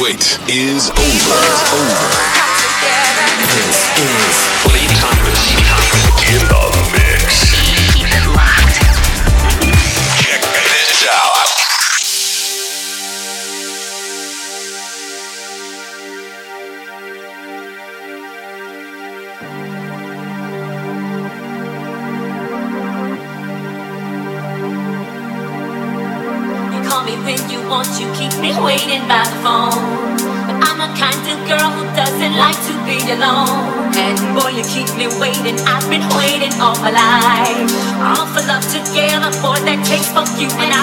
wait is over. Over. This is. I've been waiting all my life. All for love together, boy, that takes for you and I.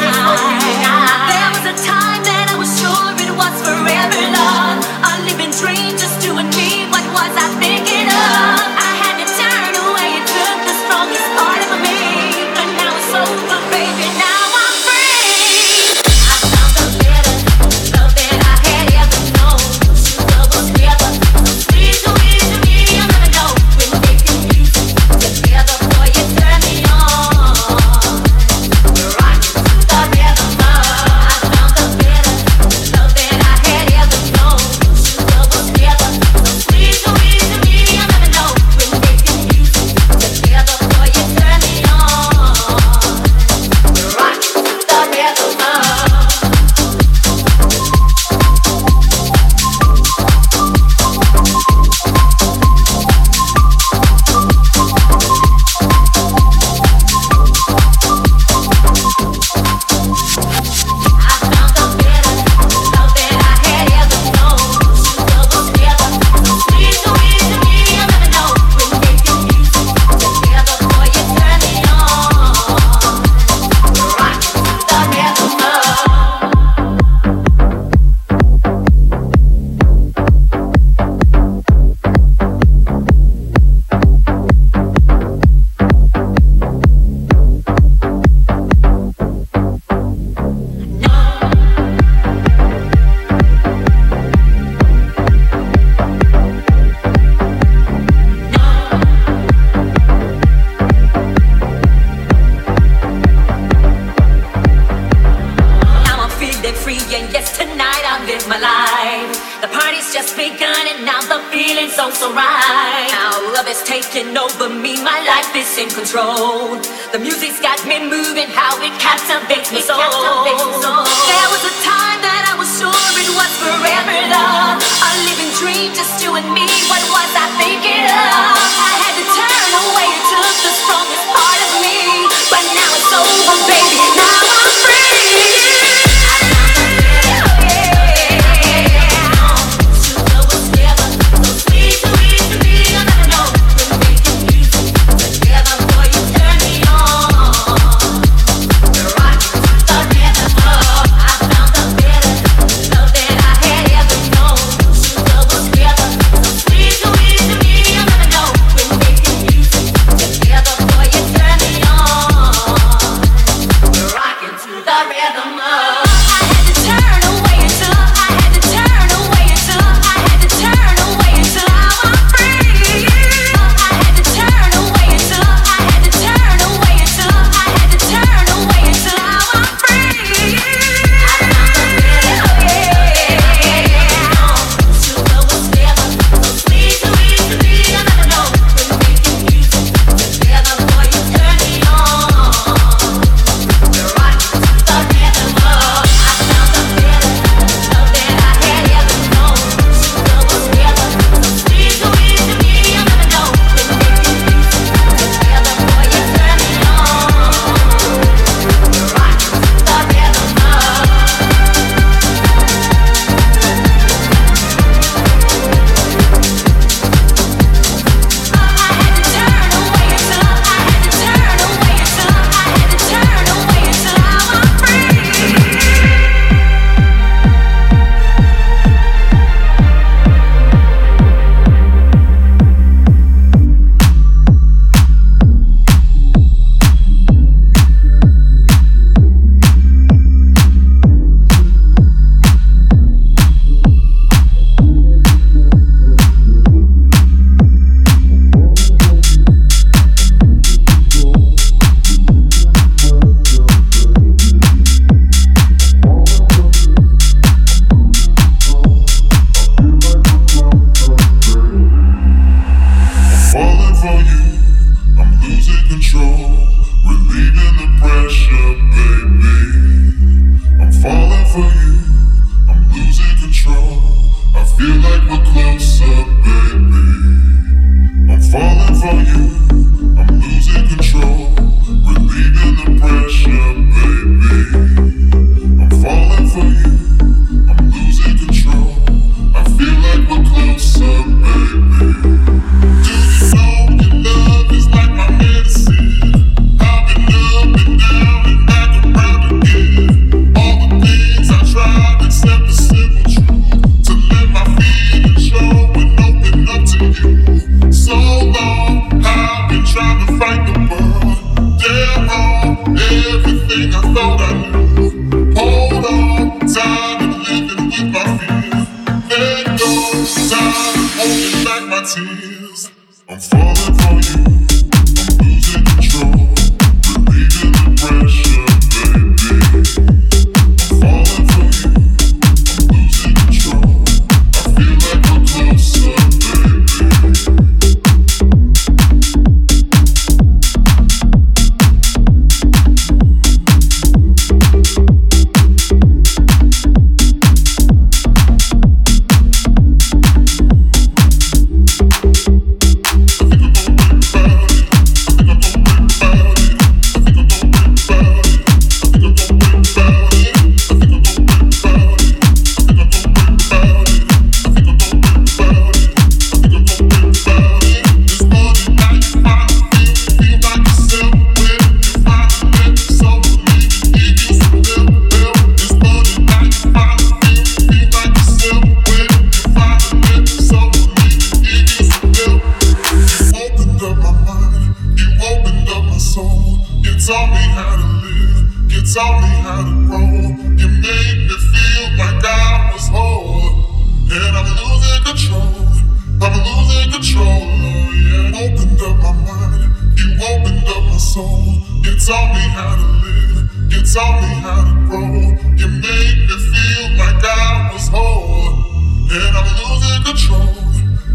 control.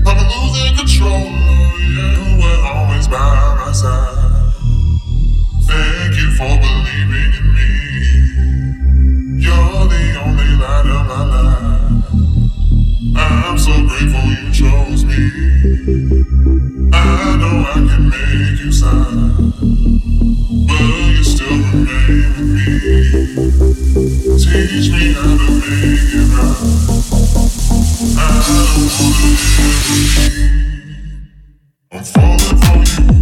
I'm losing control. You were always by my side. Thank you for believing in me. You're the only light of my life. I'm so grateful you chose me. I know I can make you sad, but you still remain with me. Teach me how to make it right. I'm falling for you.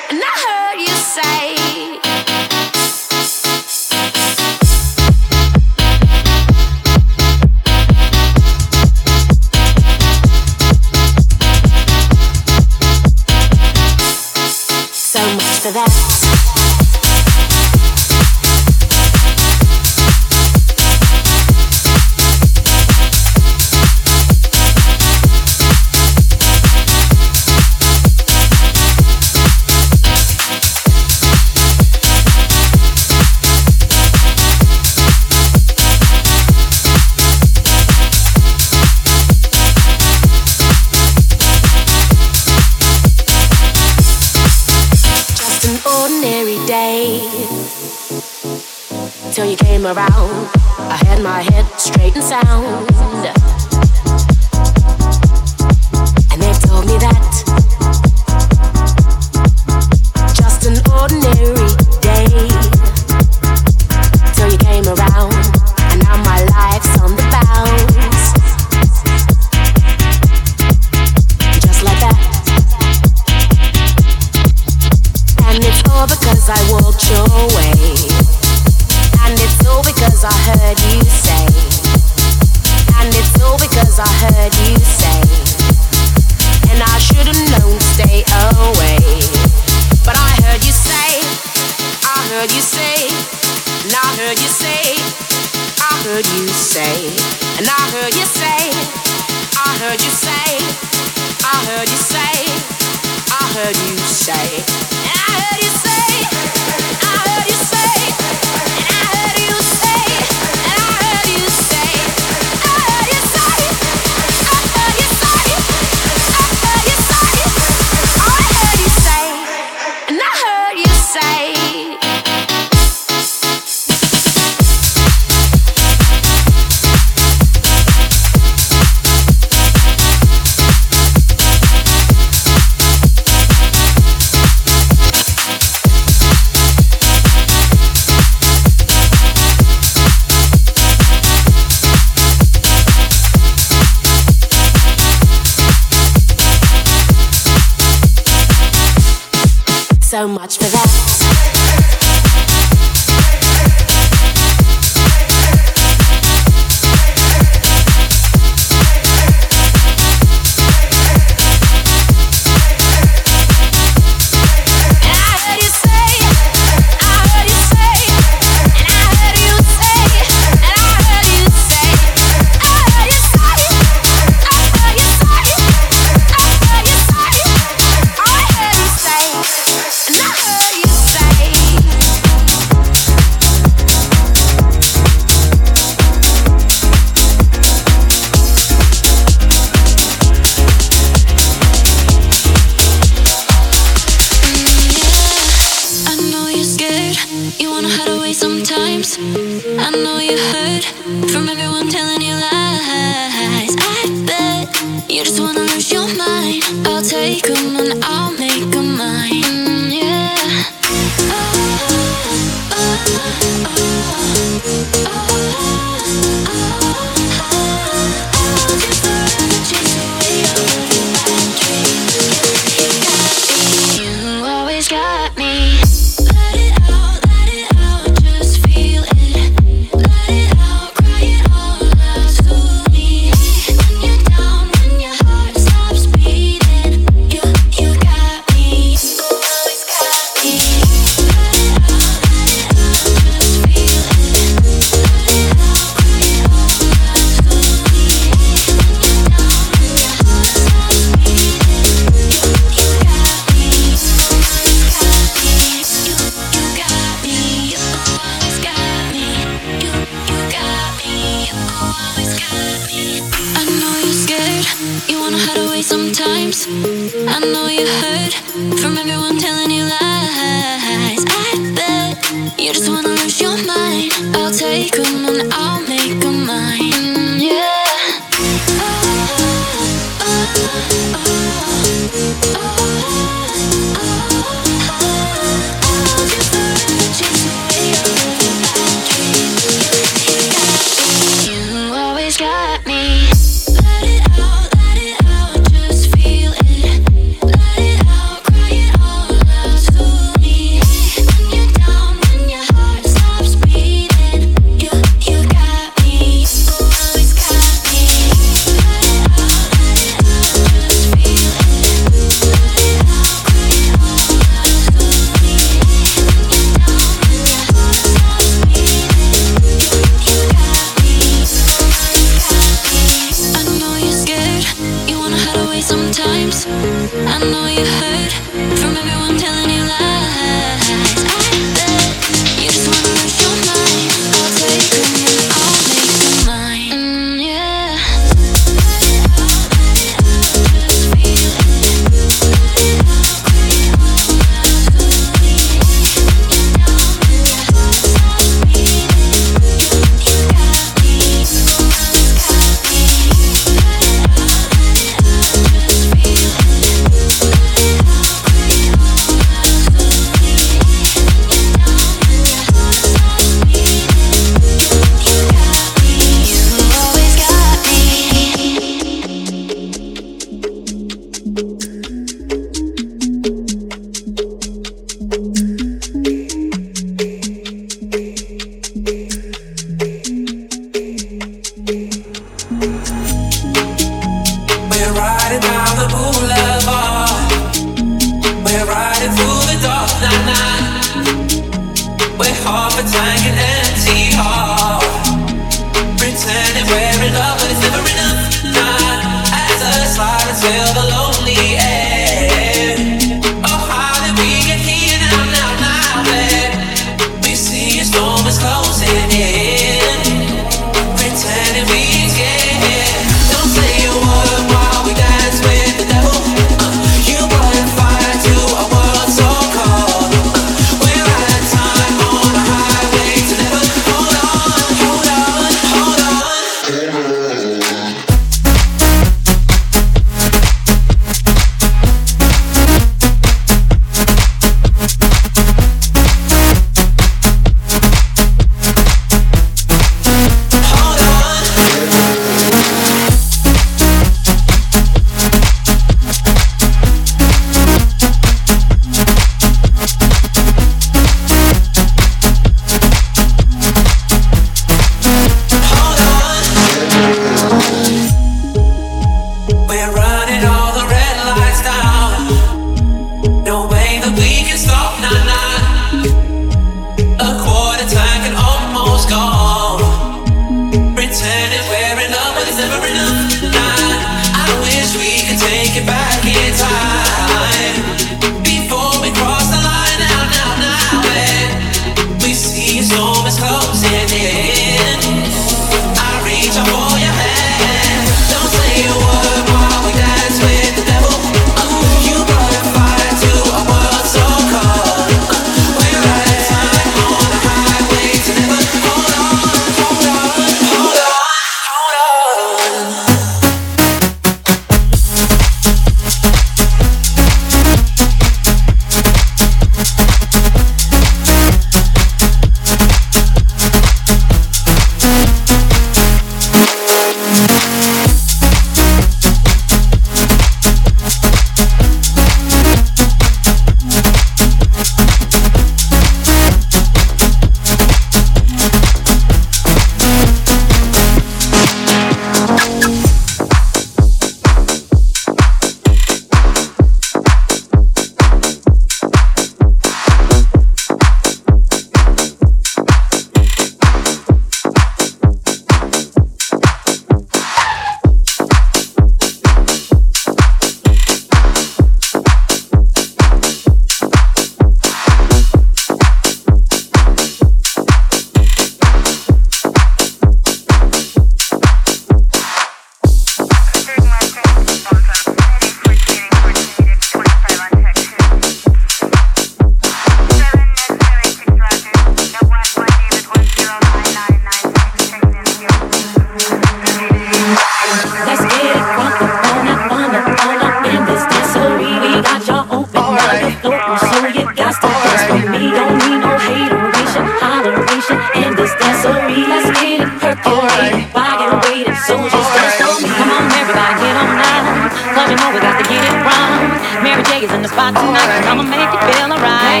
by tonight, i I'ma make it feel alright.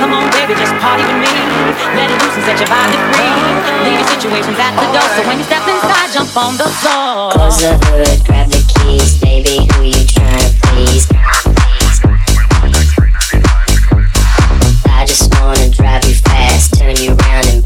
Come on, baby, just party with me. Let it loose and set your body free. Leave your situations at the door, so when you step inside, jump on the floor. Close the hood, grab the keys, baby, who you trying to please? I just wanna drive you fast, turn you round and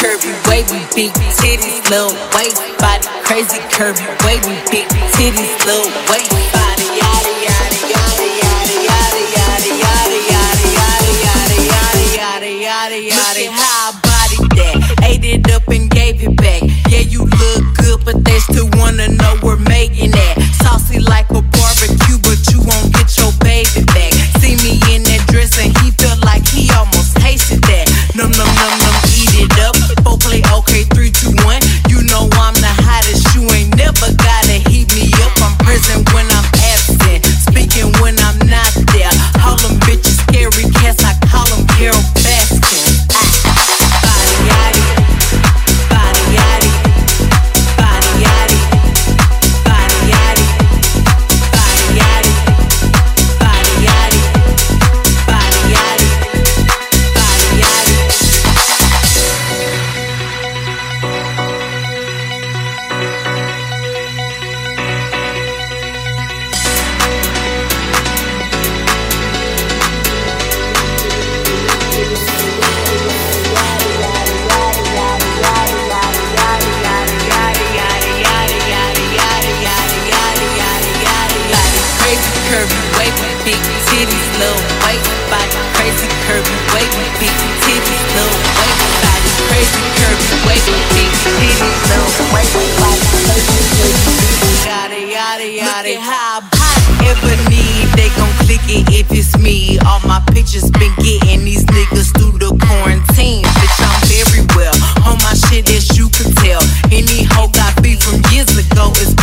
curvy, wavy, big titties, little waist body. Crazy curvy, wavy, big titties, little waist body. Yada yada yada yada yada yada yada yada yada yada yada yada yada. Look at how I bodied that, ate it up and gave it back. Yeah, you look good, but they still wanna know we're making that. Saucy like a if it's me. All my pictures been getting these niggas through the quarantine. Bitch, I'm very well. On my shit, as you can tell. Any hoe got beef from years ago is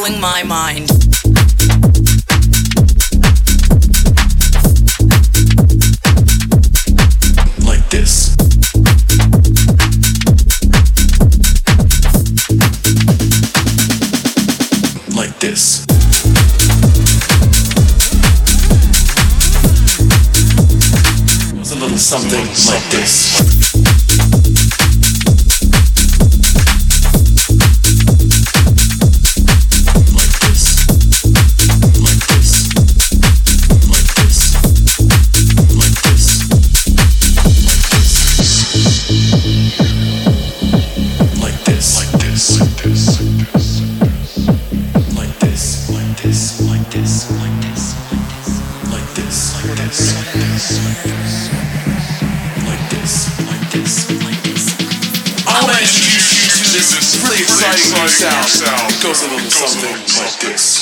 blowing my mind. Like this. Like this. It was a little something like this. sound goes a little something like this.